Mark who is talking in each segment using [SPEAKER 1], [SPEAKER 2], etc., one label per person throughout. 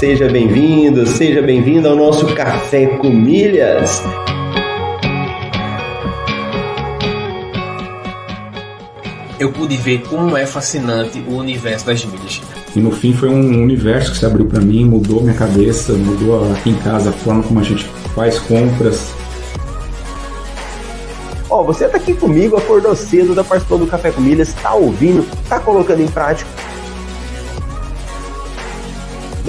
[SPEAKER 1] seja bem-vindo, seja bem-vindo ao nosso Café com Milhas.
[SPEAKER 2] Eu pude ver como é fascinante o universo das milhas.
[SPEAKER 3] E no fim foi um universo que se abriu para mim, mudou minha cabeça, mudou aqui em casa a forma como a gente faz compras.
[SPEAKER 1] Ó, oh, você tá aqui comigo, acordou cedo, tá participando do Café com Milhas, tá ouvindo, tá colocando em prática.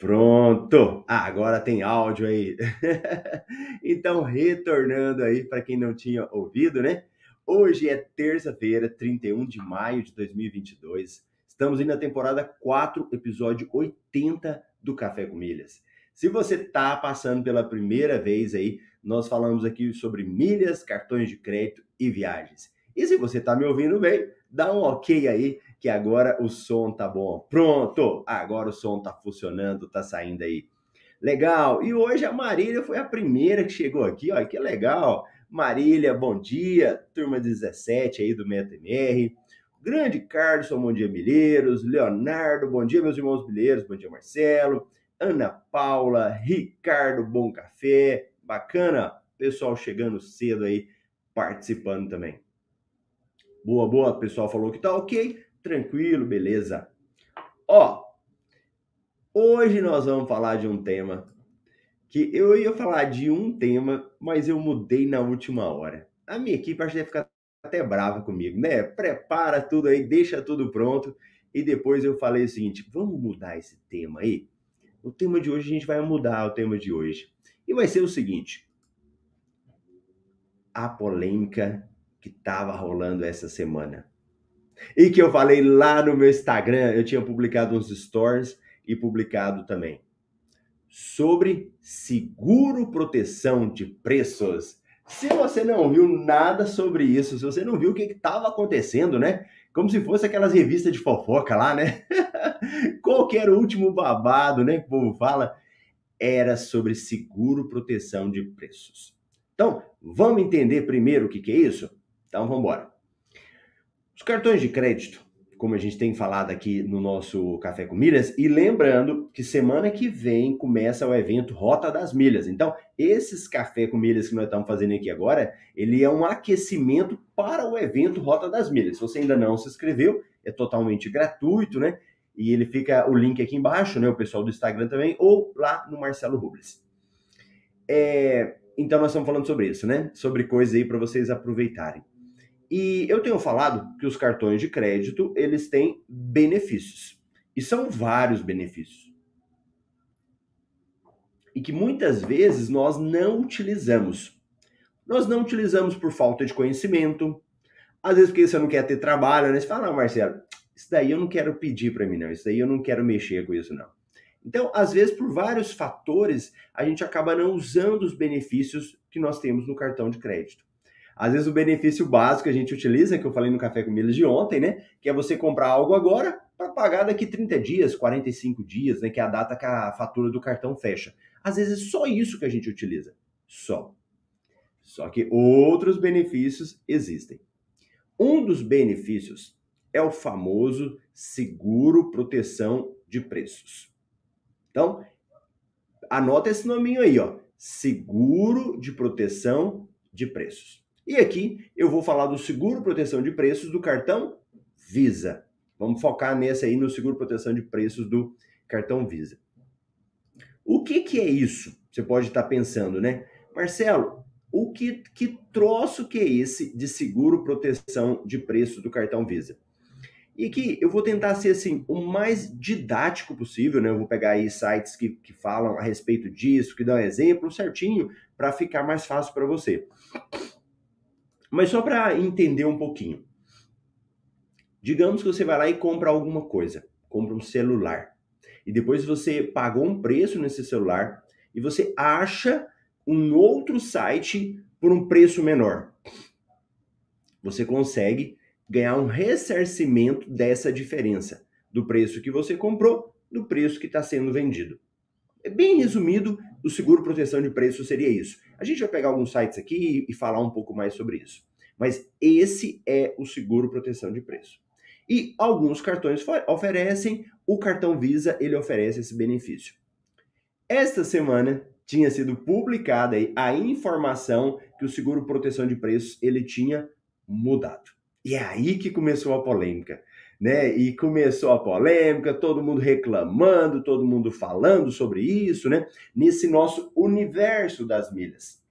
[SPEAKER 1] Pronto! Ah, agora tem áudio aí. então, retornando aí para quem não tinha ouvido, né? Hoje é terça-feira, 31 de maio de 2022. Estamos indo na temporada 4, episódio 80 do Café com Milhas. Se você tá passando pela primeira vez aí, nós falamos aqui sobre milhas, cartões de crédito e viagens. E se você tá me ouvindo bem, dá um ok aí que agora o som tá bom. Pronto! Agora o som tá funcionando, tá saindo aí. Legal! E hoje a Marília foi a primeira que chegou aqui, olha que legal! Marília, bom dia! Turma 17 aí do MetaMR. Grande Carlos, bom dia, Milheiros. Leonardo, bom dia, meus irmãos Milheiros. Bom dia, Marcelo. Ana Paula, Ricardo, bom café. Bacana, pessoal chegando cedo aí, participando também. Boa, boa, pessoal falou que tá ok. Tranquilo, beleza. Ó, hoje nós vamos falar de um tema que eu ia falar de um tema, mas eu mudei na última hora. A minha equipe acho que vai ficar até brava comigo, né? Prepara tudo aí, deixa tudo pronto. E depois eu falei o seguinte: vamos mudar esse tema aí? O tema de hoje a gente vai mudar o tema de hoje. E vai ser o seguinte: a polêmica que estava rolando essa semana. E que eu falei lá no meu Instagram, eu tinha publicado uns stories e publicado também. Sobre seguro proteção de preços. Se você não viu nada sobre isso, se você não viu o que estava acontecendo, né? Como se fosse aquelas revistas de fofoca lá, né? Qual que era o último babado, né? Que o povo fala. Era sobre seguro proteção de preços. Então, vamos entender primeiro o que, que é isso? Então, vamos embora. Os cartões de crédito, como a gente tem falado aqui no nosso Café com Milhas, e lembrando que semana que vem começa o evento Rota das Milhas. Então, esses Café com Milhas que nós estamos fazendo aqui agora, ele é um aquecimento para o evento Rota das Milhas. Se você ainda não se inscreveu, é totalmente gratuito, né? E ele fica o link aqui embaixo, né? O pessoal do Instagram também, ou lá no Marcelo Rubles. É, então nós estamos falando sobre isso, né? Sobre coisas aí para vocês aproveitarem. E eu tenho falado que os cartões de crédito, eles têm benefícios. E são vários benefícios. E que muitas vezes nós não utilizamos. Nós não utilizamos por falta de conhecimento. Às vezes porque você não quer ter trabalho, né? Você fala, não, Marcelo, isso daí eu não quero pedir para mim, não. Isso daí eu não quero mexer com isso, não. Então, às vezes, por vários fatores, a gente acaba não usando os benefícios que nós temos no cartão de crédito. Às vezes o benefício básico que a gente utiliza, que eu falei no Café com Milhas de ontem, né? Que é você comprar algo agora para pagar daqui 30 dias, 45 dias, né? Que é a data que a fatura do cartão fecha. Às vezes é só isso que a gente utiliza. Só. Só que outros benefícios existem. Um dos benefícios É o famoso seguro proteção de preços. Então, anota esse nominho aí, ó. Seguro de proteção de preços. E aqui eu vou falar do seguro proteção de preços do cartão Visa. Vamos focar nesse aí no seguro proteção de preços do cartão Visa. O que, que é isso? Você pode estar pensando, né? Marcelo, o que, que troço que é esse de seguro proteção de preços do cartão Visa? E aqui eu vou tentar ser assim o mais didático possível, né? Eu vou pegar aí sites que, que falam a respeito disso, que dão exemplo certinho para ficar mais fácil para você. Mas só para entender um pouquinho. Digamos que você vai lá e compra alguma coisa, compra um celular. E depois você pagou um preço nesse celular e você acha um outro site por um preço menor. Você consegue ganhar um ressarcimento dessa diferença do preço que você comprou do preço que está sendo vendido. É bem resumido, o seguro proteção de preço seria isso. A gente vai pegar alguns sites aqui e falar um pouco mais sobre isso. Mas esse é o seguro proteção de preço. E alguns cartões oferecem, o cartão Visa ele oferece esse benefício. Esta semana tinha sido publicada a informação que o seguro proteção de preços ele tinha mudado. E é aí que começou a polêmica, né? E começou a polêmica, todo mundo reclamando, todo mundo falando sobre isso, né? Nesse nosso universo das milhas.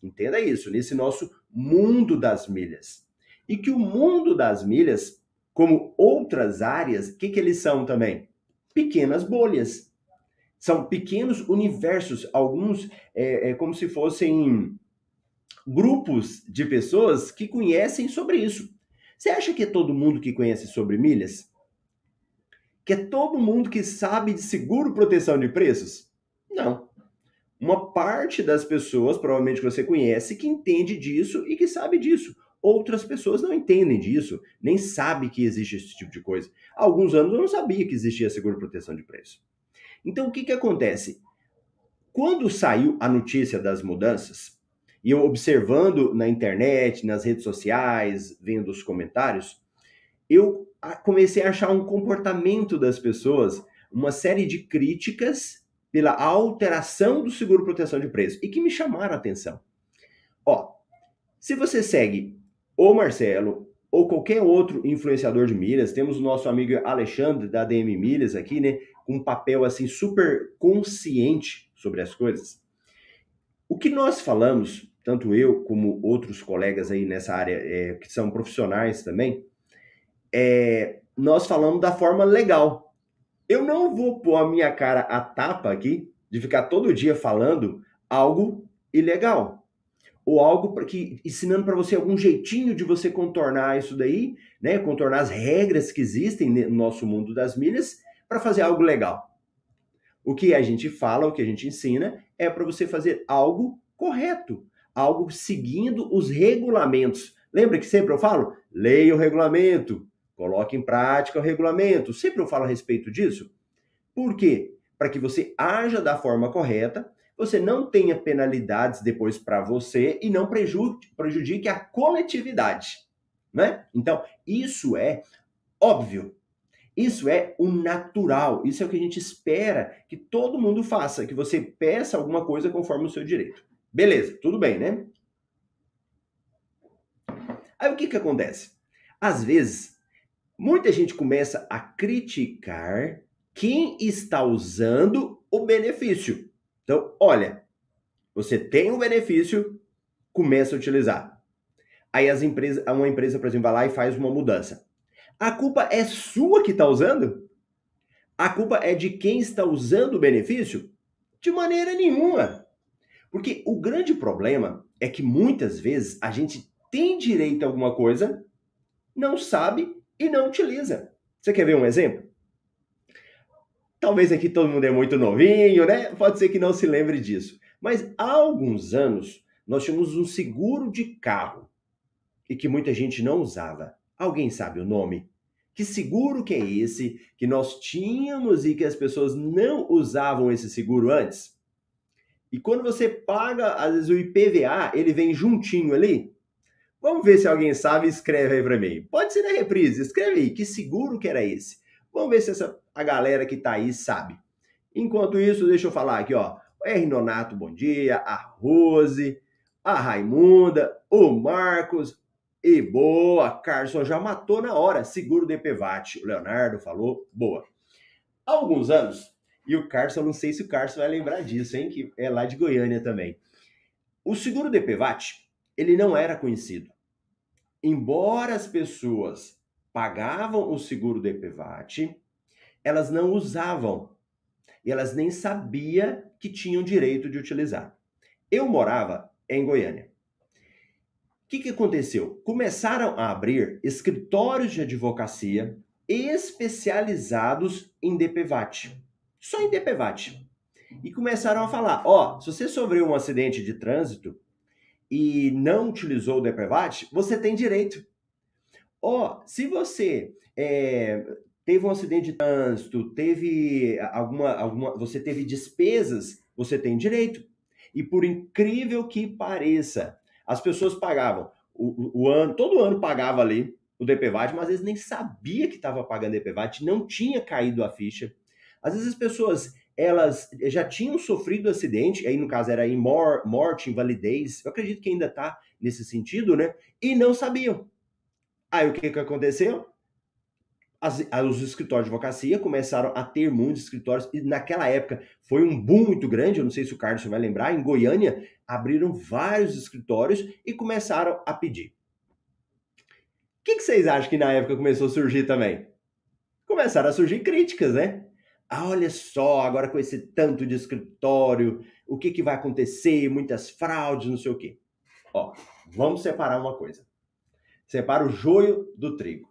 [SPEAKER 1] Entenda isso, nesse nosso mundo das milhas. E que o mundo das milhas, como outras áreas, o que, que eles são também? Pequenas bolhas são pequenos universos, alguns é, é como se fossem grupos de pessoas que conhecem sobre isso. Você acha que é todo mundo que conhece sobre milhas? Que é todo mundo que sabe de seguro proteção de preços? Não. Uma parte das pessoas, provavelmente que você conhece, que entende disso e que sabe disso. Outras pessoas não entendem disso, nem sabem que existe esse tipo de coisa. Há alguns anos eu não sabia que existia seguro proteção de preço. Então, o que, que acontece? Quando saiu a notícia das mudanças, e eu observando na internet, nas redes sociais, vendo os comentários, eu comecei a achar um comportamento das pessoas, uma série de críticas pela alteração do seguro proteção de preço e que me chamaram a atenção. Ó, se você segue o Marcelo ou qualquer outro influenciador de milhas, temos o nosso amigo Alexandre da DM Milhas aqui, né? um papel assim super consciente sobre as coisas. O que nós falamos, tanto eu como outros colegas aí nessa área é, que são profissionais também, é, nós falamos da forma legal. Eu não vou pôr a minha cara a tapa aqui de ficar todo dia falando algo ilegal ou algo que ensinando para você algum jeitinho de você contornar isso daí, né? Contornar as regras que existem no nosso mundo das milhas para fazer algo legal. O que a gente fala, o que a gente ensina é para você fazer algo correto, algo seguindo os regulamentos. Lembra que sempre eu falo? Leia o regulamento, coloque em prática o regulamento. Sempre eu falo a respeito disso. Por quê? Para que você haja da forma correta, você não tenha penalidades depois para você e não prejudique a coletividade. Né? Então, isso é óbvio. Isso é o natural, isso é o que a gente espera que todo mundo faça, que você peça alguma coisa conforme o seu direito. Beleza, tudo bem, né? Aí o que que acontece? Às vezes, muita gente começa a criticar quem está usando o benefício. Então, olha, você tem um benefício, começa a utilizar. Aí as empresas, uma empresa, por exemplo, vai lá e faz uma mudança. A culpa é sua que está usando? A culpa é de quem está usando o benefício? De maneira nenhuma. Porque o grande problema é que muitas vezes a gente tem direito a alguma coisa, não sabe e não utiliza. Você quer ver um exemplo? Talvez aqui todo mundo é muito novinho, né? Pode ser que não se lembre disso. Mas há alguns anos nós tínhamos um seguro de carro e que muita gente não usava. Alguém sabe o nome? Que seguro que é esse que nós tínhamos e que as pessoas não usavam esse seguro antes? E quando você paga, às vezes, o IPVA, ele vem juntinho ali. Vamos ver se alguém sabe, escreve aí para mim. Pode ser na reprise, escreve aí, que seguro que era esse. Vamos ver se essa, a galera que tá aí sabe. Enquanto isso, deixa eu falar aqui, ó. R. Nonato, bom dia. A Rose, a Raimunda, o Marcos. E boa, Carson já matou na hora. Seguro DPVAT. O Leonardo falou, boa. Há alguns anos, e o Carson, não sei se o Carson vai lembrar disso, hein? Que é lá de Goiânia também. O seguro DPVAT ele não era conhecido. Embora as pessoas pagavam o seguro do EPVAT, elas não usavam e elas nem sabiam que tinham direito de utilizar. Eu morava em Goiânia. O que, que aconteceu? Começaram a abrir escritórios de advocacia especializados em DPVAT. Só em DPVAT. E começaram a falar: ó, oh, se você sofreu um acidente de trânsito, e não utilizou o DPVAT, você tem direito. Ó, oh, se você é, teve um acidente de trânsito, teve alguma, alguma, você teve despesas, você tem direito. E por incrível que pareça, as pessoas pagavam o, o ano, todo ano pagava ali o DPVAT, mas eles nem sabia que estava pagando DPVAT, não tinha caído a ficha. Às vezes as pessoas elas já tinham sofrido acidente, aí no caso era em mor morte, invalidez, eu acredito que ainda está nesse sentido, né? E não sabiam. Aí o que, que aconteceu? As, os escritórios de advocacia começaram a ter muitos escritórios, e naquela época foi um boom muito grande, eu não sei se o Carlos vai lembrar, em Goiânia abriram vários escritórios e começaram a pedir. O que, que vocês acham que na época começou a surgir também? Começaram a surgir críticas, né? Ah, olha só, agora com esse tanto de escritório, o que, que vai acontecer? Muitas fraudes, não sei o quê. Ó, vamos separar uma coisa. Separa o joio do trigo.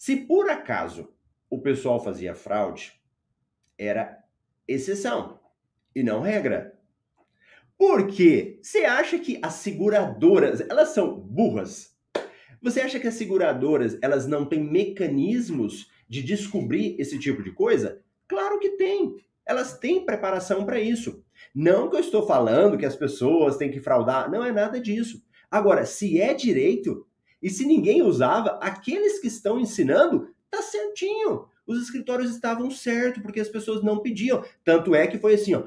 [SPEAKER 1] Se por acaso o pessoal fazia fraude, era exceção e não regra. Porque você acha que as seguradoras, elas são burras? Você acha que as seguradoras, elas não têm mecanismos de descobrir esse tipo de coisa? Claro que tem. Elas têm preparação para isso. Não que eu estou falando que as pessoas têm que fraudar, não é nada disso. Agora, se é direito e se ninguém usava, aqueles que estão ensinando, tá certinho. Os escritórios estavam certo porque as pessoas não pediam. Tanto é que foi assim, ó,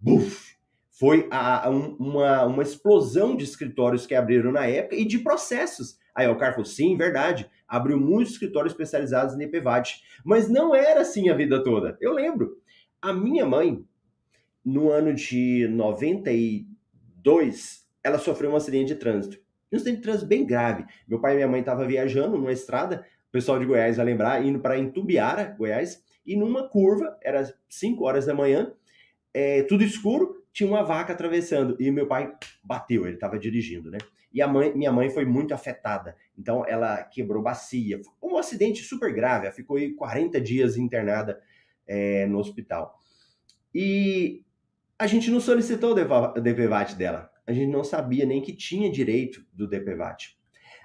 [SPEAKER 1] buf, foi a, a, um, uma, uma explosão de escritórios que abriram na época e de processos. Aí o cara falou, sim, verdade abriu muitos escritórios especializados em EPVAT. Mas não era assim a vida toda. Eu lembro. A minha mãe, no ano de 92, ela sofreu um acidente de trânsito. Um acidente de trânsito bem grave. Meu pai e minha mãe estavam viajando numa estrada, o pessoal de Goiás vai lembrar, indo para Intubiara, Goiás, e numa curva, era 5 horas da manhã, é, tudo escuro, tinha uma vaca atravessando. E meu pai bateu, ele estava dirigindo, né? E a mãe, minha mãe foi muito afetada. Então ela quebrou bacia. Um acidente super grave. Ela ficou 40 dias internada é, no hospital. E a gente não solicitou o DPVAT dela. A gente não sabia nem que tinha direito do DPVAT.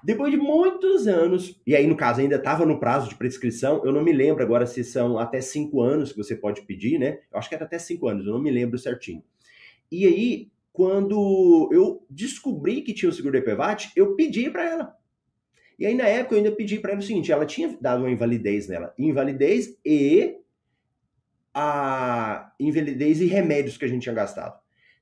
[SPEAKER 1] Depois de muitos anos, e aí no caso ainda estava no prazo de prescrição, eu não me lembro agora se são até cinco anos que você pode pedir, né? Eu acho que era até cinco anos, eu não me lembro certinho. E aí quando eu descobri que tinha o seguro DPVAT, eu pedi para ela. E aí, na época, eu ainda pedi para ela o seguinte: ela tinha dado uma invalidez nela. Invalidez e a invalidez e remédios que a gente tinha gastado.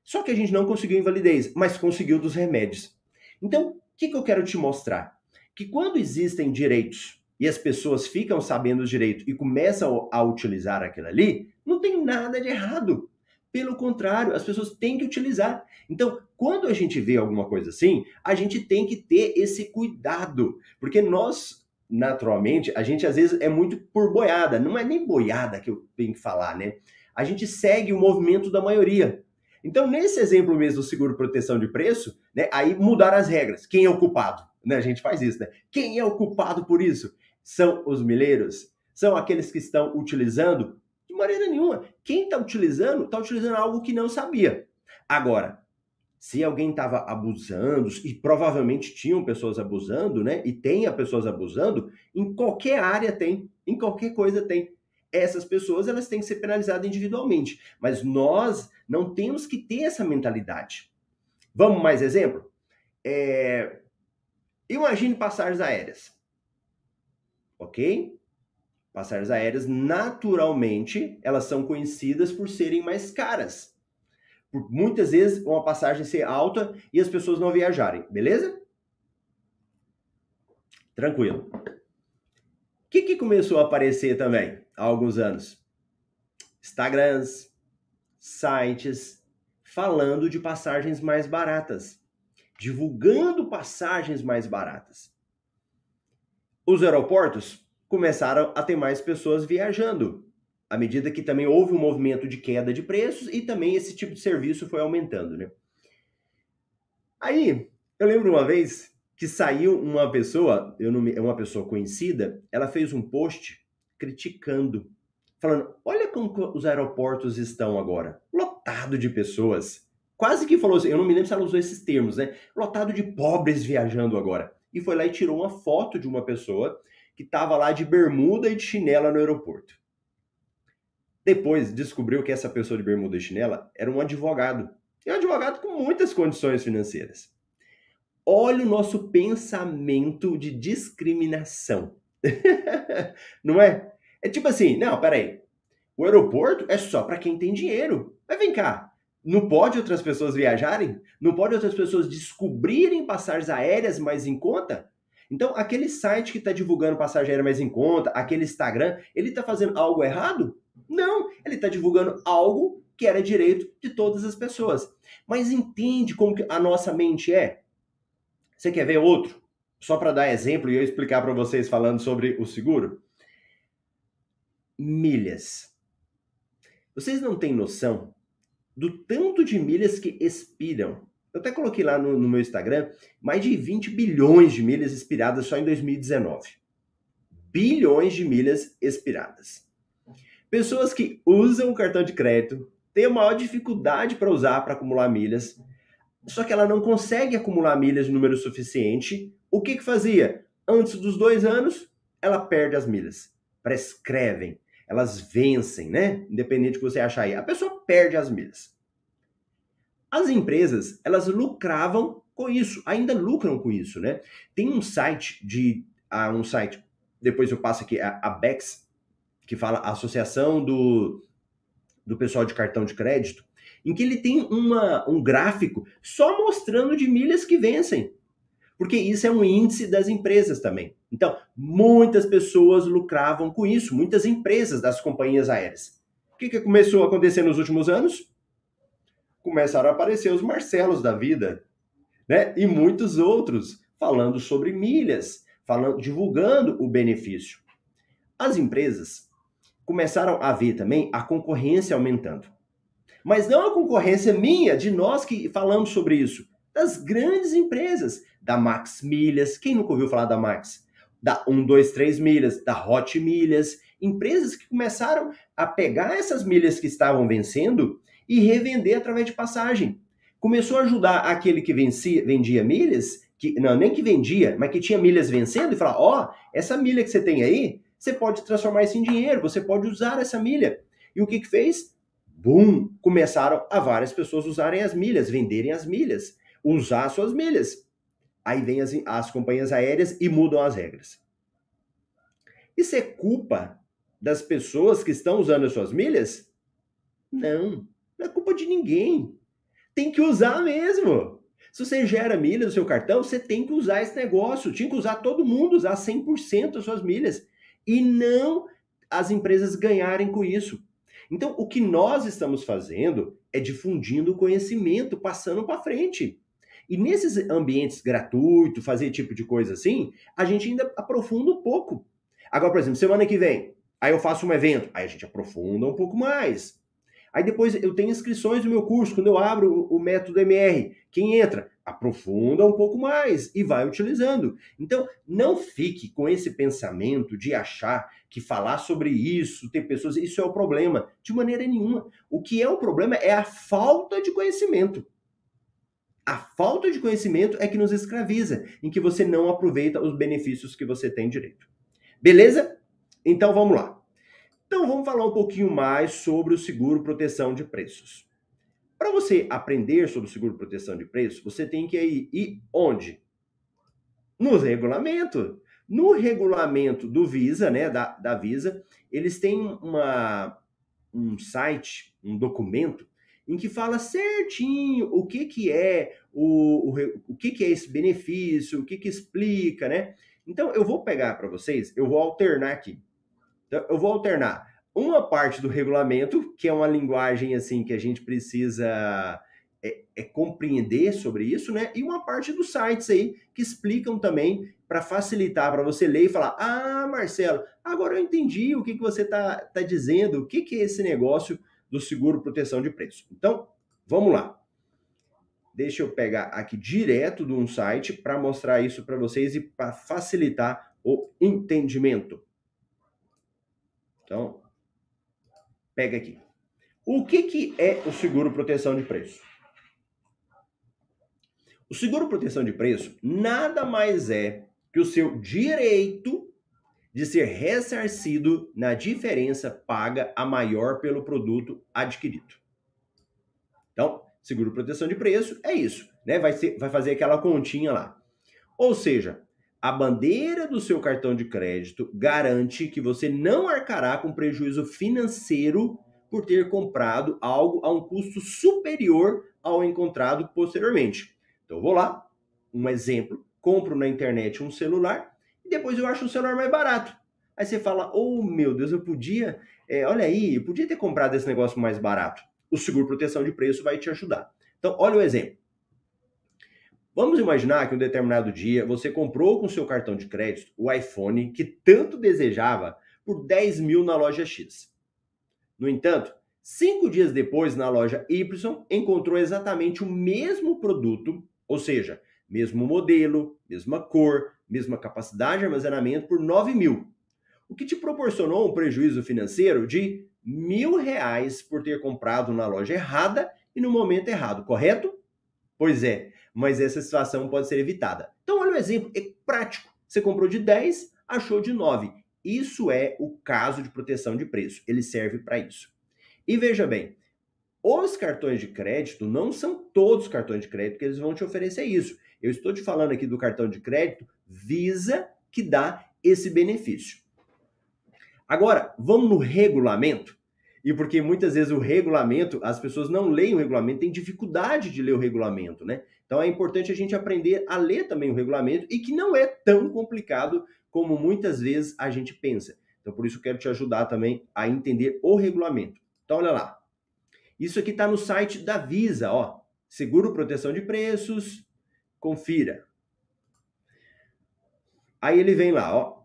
[SPEAKER 1] Só que a gente não conseguiu invalidez, mas conseguiu dos remédios. Então, o que, que eu quero te mostrar? Que quando existem direitos e as pessoas ficam sabendo os direitos e começam a utilizar aquilo ali, não tem nada de errado. Pelo contrário, as pessoas têm que utilizar. Então, quando a gente vê alguma coisa assim, a gente tem que ter esse cuidado, porque nós naturalmente, a gente às vezes é muito por boiada, não é nem boiada que eu tenho que falar, né? A gente segue o movimento da maioria. Então, nesse exemplo mesmo do seguro proteção de preço, né, aí mudaram as regras. Quem é o culpado? Né, a gente faz isso, né? Quem é o culpado por isso? São os milheiros? São aqueles que estão utilizando maneira nenhuma. Quem está utilizando, está utilizando algo que não sabia. Agora, se alguém estava abusando, e provavelmente tinham pessoas abusando, né? E tem pessoas abusando, em qualquer área tem, em qualquer coisa tem. Essas pessoas elas têm que ser penalizadas individualmente. Mas nós não temos que ter essa mentalidade. Vamos mais exemplo? É... Imagine passagens aéreas. Ok? Passagens aéreas, naturalmente, elas são conhecidas por serem mais caras. Por muitas vezes, uma passagem ser alta e as pessoas não viajarem, beleza? Tranquilo. O que, que começou a aparecer também há alguns anos? Instagrams, sites, falando de passagens mais baratas, divulgando passagens mais baratas. Os aeroportos começaram a ter mais pessoas viajando, à medida que também houve um movimento de queda de preços e também esse tipo de serviço foi aumentando, né? Aí, eu lembro uma vez que saiu uma pessoa, eu não, uma pessoa conhecida, ela fez um post criticando, falando: "Olha como os aeroportos estão agora, lotado de pessoas". Quase que falou assim, eu não me lembro se ela usou esses termos, né? Lotado de pobres viajando agora. E foi lá e tirou uma foto de uma pessoa que estava lá de bermuda e de chinela no aeroporto. Depois descobriu que essa pessoa de bermuda e chinela era um advogado. E um advogado com muitas condições financeiras. Olha o nosso pensamento de discriminação. não é? É tipo assim, não, peraí. O aeroporto é só para quem tem dinheiro. Mas vem cá, não pode outras pessoas viajarem? Não pode outras pessoas descobrirem passagens aéreas mais em conta? Então, aquele site que está divulgando passagem aérea mais em conta, aquele Instagram, ele está fazendo algo errado? Não, ele está divulgando algo que era direito de todas as pessoas. Mas entende como a nossa mente é? Você quer ver outro? Só para dar exemplo e eu explicar para vocês falando sobre o seguro? Milhas. Vocês não têm noção do tanto de milhas que expiram eu até coloquei lá no, no meu Instagram mais de 20 bilhões de milhas expiradas só em 2019. Bilhões de milhas expiradas. Pessoas que usam o cartão de crédito têm a maior dificuldade para usar para acumular milhas, só que ela não consegue acumular milhas no número suficiente. O que, que fazia? Antes dos dois anos, ela perde as milhas. Prescrevem, elas vencem, né? Independente do que você achar aí. A pessoa perde as milhas. As empresas, elas lucravam com isso, ainda lucram com isso, né? Tem um site de ah, um site, depois eu passo aqui a, a Bex, que fala a Associação do do pessoal de cartão de crédito, em que ele tem uma, um gráfico só mostrando de milhas que vencem. Porque isso é um índice das empresas também. Então, muitas pessoas lucravam com isso, muitas empresas das companhias aéreas. O que, que começou a acontecer nos últimos anos? começaram a aparecer os Marcelos da vida, né? E muitos outros falando sobre milhas, falando, divulgando o benefício. As empresas começaram a ver também a concorrência aumentando. Mas não a concorrência minha, de nós que falamos sobre isso, das grandes empresas, da Max Milhas, quem nunca ouviu falar da Max? Da 123 Milhas, da Hot Milhas, empresas que começaram a pegar essas milhas que estavam vencendo e revender através de passagem. Começou a ajudar aquele que vencia, vendia milhas, que não nem que vendia, mas que tinha milhas vencendo e falar: ó, oh, essa milha que você tem aí, você pode transformar isso em dinheiro, você pode usar essa milha. E o que que fez? Bum! Começaram a várias pessoas usarem as milhas, venderem as milhas, usar suas milhas. Aí vem as, as companhias aéreas e mudam as regras. Isso é culpa das pessoas que estão usando as suas milhas? Não. Não é culpa de ninguém. Tem que usar mesmo. Se você gera milha no seu cartão, você tem que usar esse negócio. Tinha que usar todo mundo, usar 100% das suas milhas. E não as empresas ganharem com isso. Então, o que nós estamos fazendo é difundindo o conhecimento, passando para frente. E nesses ambientes gratuitos, fazer tipo de coisa assim, a gente ainda aprofunda um pouco. Agora, por exemplo, semana que vem, aí eu faço um evento, aí a gente aprofunda um pouco mais. Aí depois eu tenho inscrições no meu curso, quando eu abro o método MR, quem entra aprofunda um pouco mais e vai utilizando. Então, não fique com esse pensamento de achar que falar sobre isso, ter pessoas, isso é o problema. De maneira nenhuma. O que é o problema é a falta de conhecimento. A falta de conhecimento é que nos escraviza, em que você não aproveita os benefícios que você tem direito. Beleza? Então vamos lá. Então vamos falar um pouquinho mais sobre o seguro proteção de preços. Para você aprender sobre o seguro proteção de preços, você tem que ir, onde? Nos regulamentos. No regulamento do Visa, né, da, da Visa, eles têm uma, um site, um documento, em que fala certinho o que, que é o, o, o que, que é esse benefício, o que, que explica, né? Então, eu vou pegar para vocês, eu vou alternar aqui. Então, eu vou alternar uma parte do regulamento, que é uma linguagem assim que a gente precisa é, é compreender sobre isso, né? E uma parte dos sites aí que explicam também para facilitar para você ler e falar: Ah, Marcelo, agora eu entendi o que, que você está tá dizendo, o que, que é esse negócio do seguro proteção de preço. Então, vamos lá. Deixa eu pegar aqui direto de um site para mostrar isso para vocês e para facilitar o entendimento. Então, pega aqui. O que, que é o seguro proteção de preço? O seguro proteção de preço nada mais é que o seu direito de ser ressarcido na diferença paga a maior pelo produto adquirido. Então, seguro proteção de preço é isso, né? Vai, ser, vai fazer aquela continha lá. Ou seja, a bandeira do seu cartão de crédito garante que você não arcará com prejuízo financeiro por ter comprado algo a um custo superior ao encontrado posteriormente. Então vou lá, um exemplo, compro na internet um celular e depois eu acho um celular mais barato. Aí você fala, oh meu Deus, eu podia, é, olha aí, eu podia ter comprado esse negócio mais barato. O seguro proteção de preço vai te ajudar. Então, olha o exemplo. Vamos imaginar que um determinado dia você comprou com seu cartão de crédito o iPhone que tanto desejava por 10 mil na loja X. No entanto, cinco dias depois, na loja Y, encontrou exatamente o mesmo produto, ou seja, mesmo modelo, mesma cor, mesma capacidade de armazenamento por 9 mil. O que te proporcionou um prejuízo financeiro de mil reais por ter comprado na loja errada e no momento errado, correto? Pois é, mas essa situação pode ser evitada. Então, olha um exemplo, é prático. Você comprou de 10, achou de 9. Isso é o caso de proteção de preço. Ele serve para isso. E veja bem, os cartões de crédito não são todos os cartões de crédito que eles vão te oferecer isso. Eu estou te falando aqui do cartão de crédito Visa que dá esse benefício. Agora, vamos no regulamento e porque muitas vezes o regulamento, as pessoas não leem o regulamento, têm dificuldade de ler o regulamento, né? Então é importante a gente aprender a ler também o regulamento e que não é tão complicado como muitas vezes a gente pensa. Então por isso quero te ajudar também a entender o regulamento. Então olha lá. Isso aqui está no site da Visa, ó. Seguro proteção de preços. Confira. Aí ele vem lá, ó.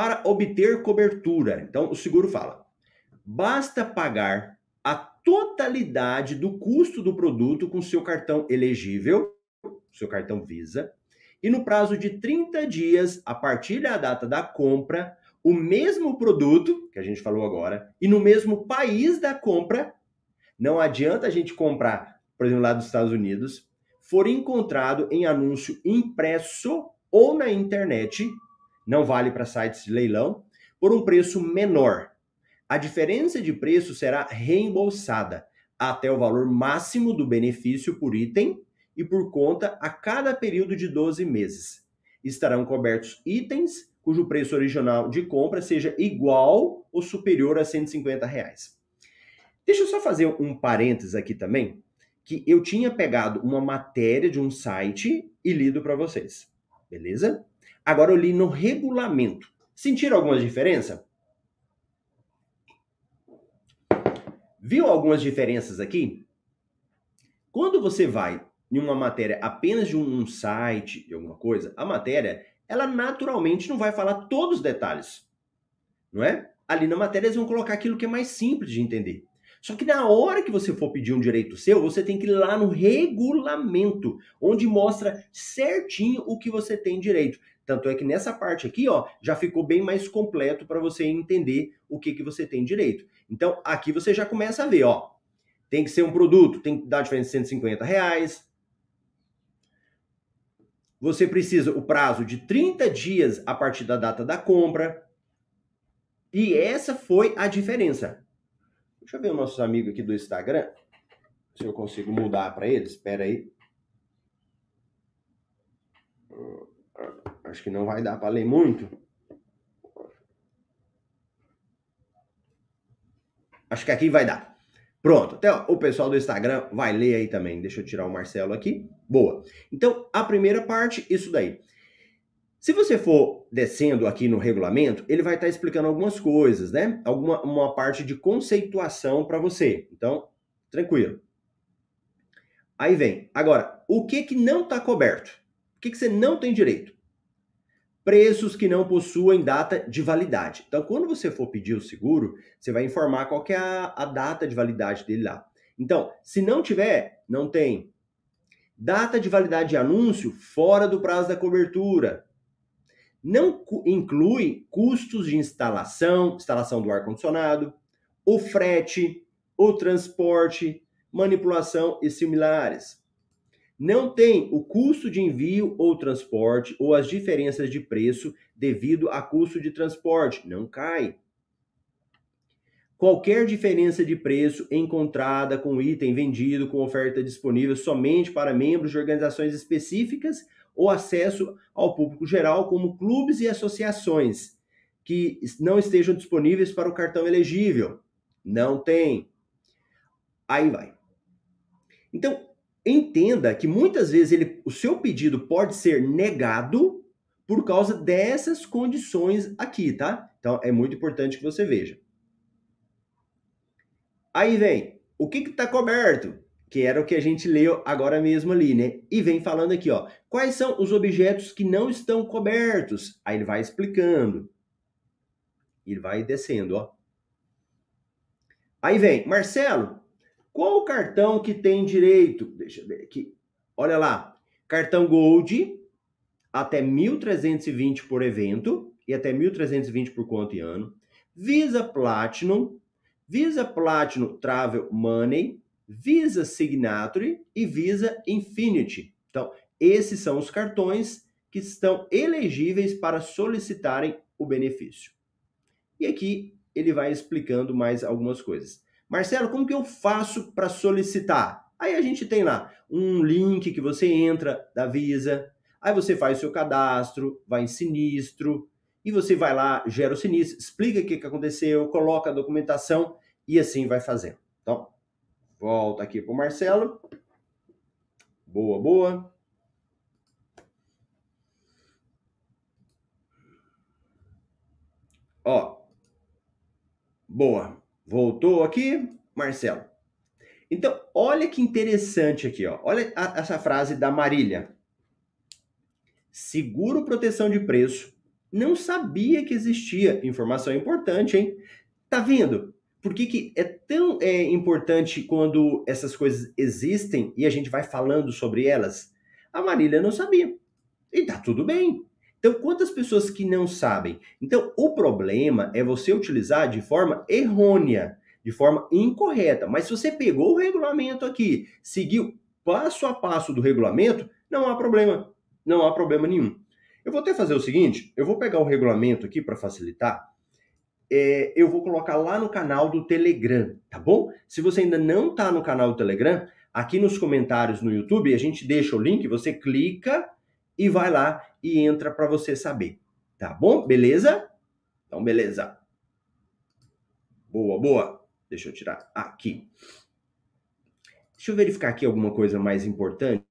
[SPEAKER 1] para obter cobertura. Então, o seguro fala: basta pagar totalidade do custo do produto com seu cartão elegível, seu cartão Visa, e no prazo de 30 dias, a partir da data da compra, o mesmo produto, que a gente falou agora, e no mesmo país da compra, não adianta a gente comprar, por exemplo, lá dos Estados Unidos, for encontrado em anúncio impresso ou na internet não vale para sites de leilão, por um preço menor. A diferença de preço será reembolsada até o valor máximo do benefício por item e por conta a cada período de 12 meses. Estarão cobertos itens cujo preço original de compra seja igual ou superior a 150 reais. Deixa eu só fazer um parênteses aqui também, que eu tinha pegado uma matéria de um site e lido para vocês, beleza? Agora eu li no regulamento. Sentiram alguma diferença? Viu algumas diferenças aqui? Quando você vai em uma matéria apenas de um site, de alguma coisa, a matéria, ela naturalmente não vai falar todos os detalhes. Não é? Ali na matéria eles vão colocar aquilo que é mais simples de entender. Só que na hora que você for pedir um direito seu, você tem que ir lá no regulamento, onde mostra certinho o que você tem direito. Tanto é que nessa parte aqui, ó, já ficou bem mais completo para você entender o que, que você tem direito. Então, aqui você já começa a ver, ó. Tem que ser um produto, tem que dar diferença de 150 reais. Você precisa o prazo de 30 dias a partir da data da compra. E essa foi a diferença. Deixa eu ver os nossos amigos aqui do Instagram. Se eu consigo mudar para eles. Espera aí. Acho que não vai dar para ler muito. Acho que aqui vai dar. Pronto, até o pessoal do Instagram vai ler aí também. Deixa eu tirar o Marcelo aqui. Boa. Então, a primeira parte, isso daí. Se você for descendo aqui no regulamento, ele vai estar explicando algumas coisas, né? Alguma uma parte de conceituação para você. Então, tranquilo. Aí vem. Agora, o que que não está coberto? O que que você não tem direito? Preços que não possuem data de validade. Então, quando você for pedir o seguro, você vai informar qual é a, a data de validade dele lá. Então, se não tiver, não tem. Data de validade de anúncio fora do prazo da cobertura. Não inclui custos de instalação, instalação do ar-condicionado, o frete, o transporte, manipulação e similares não tem o custo de envio ou transporte ou as diferenças de preço devido a custo de transporte. Não cai. Qualquer diferença de preço encontrada com item vendido com oferta disponível somente para membros de organizações específicas ou acesso ao público geral, como clubes e associações, que não estejam disponíveis para o cartão elegível. Não tem. Aí vai. Então, entenda que muitas vezes ele, o seu pedido pode ser negado por causa dessas condições aqui, tá? Então é muito importante que você veja. Aí vem, o que está coberto? Que era o que a gente leu agora mesmo ali, né? E vem falando aqui, ó. Quais são os objetos que não estão cobertos? Aí ele vai explicando. Ele vai descendo, ó. Aí vem, Marcelo, qual o cartão que tem direito? Deixa eu ver aqui. Olha lá. Cartão Gold até 1.320 por evento e até 1.320 por conta e ano. Visa Platinum, Visa Platinum Travel Money, Visa Signature e Visa Infinity. Então, esses são os cartões que estão elegíveis para solicitarem o benefício. E aqui ele vai explicando mais algumas coisas. Marcelo, como que eu faço para solicitar? Aí a gente tem lá um link que você entra da Visa, aí você faz o seu cadastro, vai em sinistro, e você vai lá, gera o sinistro, explica o que, que aconteceu, coloca a documentação e assim vai fazendo. Então, volta aqui para o Marcelo. Boa, boa. Ó, boa. Voltou aqui, Marcelo. Então, olha que interessante aqui, ó. Olha a, essa frase da Marília. Seguro proteção de preço. Não sabia que existia. Informação importante, hein? Tá vendo? Por que, que é tão é, importante quando essas coisas existem e a gente vai falando sobre elas? A Marília não sabia. E tá tudo bem. Então, quantas pessoas que não sabem? Então, o problema é você utilizar de forma errônea, de forma incorreta. Mas se você pegou o regulamento aqui, seguiu passo a passo do regulamento, não há problema. Não há problema nenhum. Eu vou até fazer o seguinte: eu vou pegar o regulamento aqui para facilitar. É, eu vou colocar lá no canal do Telegram, tá bom? Se você ainda não está no canal do Telegram, aqui nos comentários no YouTube a gente deixa o link, você clica e vai lá e entra para você saber. Tá bom? Beleza? Então, beleza. Boa, boa. Deixa eu tirar aqui. Deixa eu verificar aqui alguma coisa mais importante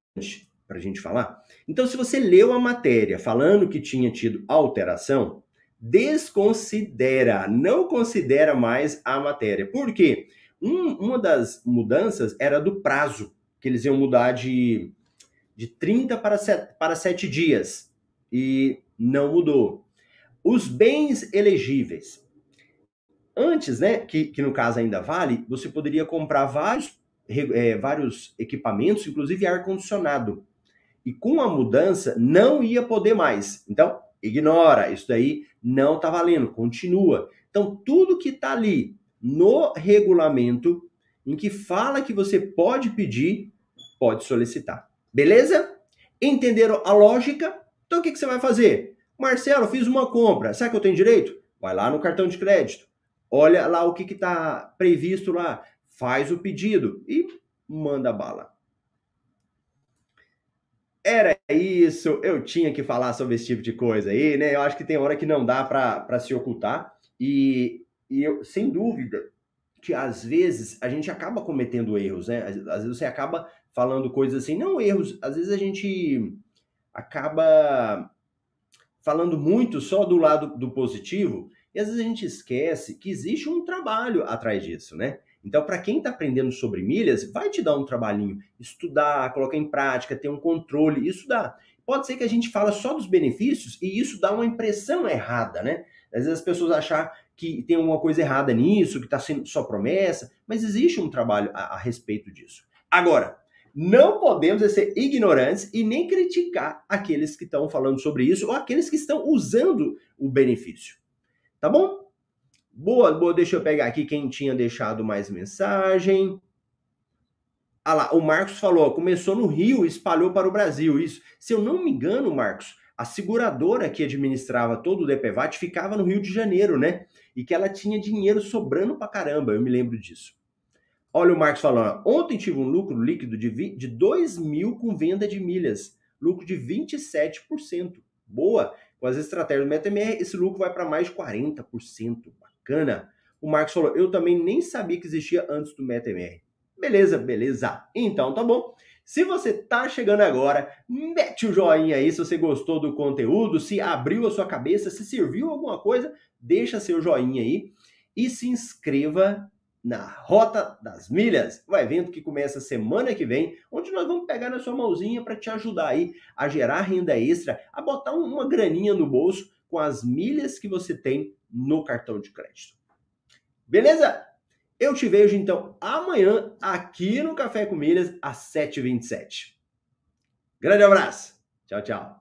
[SPEAKER 1] para a gente falar. Então, se você leu a matéria falando que tinha tido alteração, desconsidera, não considera mais a matéria. Por quê? Um, uma das mudanças era do prazo, que eles iam mudar de de 30 para 7, para 7 dias e não mudou. Os bens elegíveis. Antes, né, que, que no caso ainda vale, você poderia comprar vários, é, vários equipamentos, inclusive ar-condicionado. E com a mudança, não ia poder mais. Então, ignora, isso daí não está valendo, continua. Então, tudo que está ali no regulamento, em que fala que você pode pedir, pode solicitar. Beleza? Entenderam a lógica? Então o que, que você vai fazer? Marcelo, fiz uma compra. Será que eu tenho direito? Vai lá no cartão de crédito. Olha lá o que está previsto lá. Faz o pedido e manda bala. Era isso, eu tinha que falar sobre esse tipo de coisa aí, né? Eu acho que tem hora que não dá para se ocultar. E, e eu, sem dúvida, que às vezes a gente acaba cometendo erros, né? Às vezes você acaba falando coisas assim, não erros, às vezes a gente acaba falando muito só do lado do positivo, e às vezes a gente esquece que existe um trabalho atrás disso, né? Então, para quem está aprendendo sobre milhas, vai te dar um trabalhinho, estudar, colocar em prática, ter um controle, isso dá. Pode ser que a gente fala só dos benefícios e isso dá uma impressão errada, né? Às vezes as pessoas achar que tem alguma coisa errada nisso, que está sendo só promessa, mas existe um trabalho a, a respeito disso. Agora, não podemos ser ignorantes e nem criticar aqueles que estão falando sobre isso ou aqueles que estão usando o benefício. Tá bom? Boa, boa, deixa eu pegar aqui quem tinha deixado mais mensagem. Ah lá, o Marcos falou, começou no Rio, espalhou para o Brasil, isso. Se eu não me engano, Marcos, a seguradora que administrava todo o DPVAT ficava no Rio de Janeiro, né? E que ela tinha dinheiro sobrando pra caramba, eu me lembro disso. Olha o Marcos falando, ontem tive um lucro líquido de, de 2 mil com venda de milhas, lucro de 27%. Boa! Com as estratégias do MetaMR, esse lucro vai para mais de 40% bacana. O Marcos falou, eu também nem sabia que existia antes do MetaMR. Beleza, beleza. Então tá bom. Se você tá chegando agora, mete o joinha aí se você gostou do conteúdo, se abriu a sua cabeça, se serviu alguma coisa, deixa seu joinha aí e se inscreva na Rota das Milhas, o evento que começa semana que vem, onde nós vamos pegar na sua mãozinha para te ajudar aí a gerar renda extra, a botar uma graninha no bolso com as milhas que você tem no cartão de crédito. Beleza? Eu te vejo então amanhã aqui no Café com Milhas às 7h27. Grande abraço. Tchau, tchau.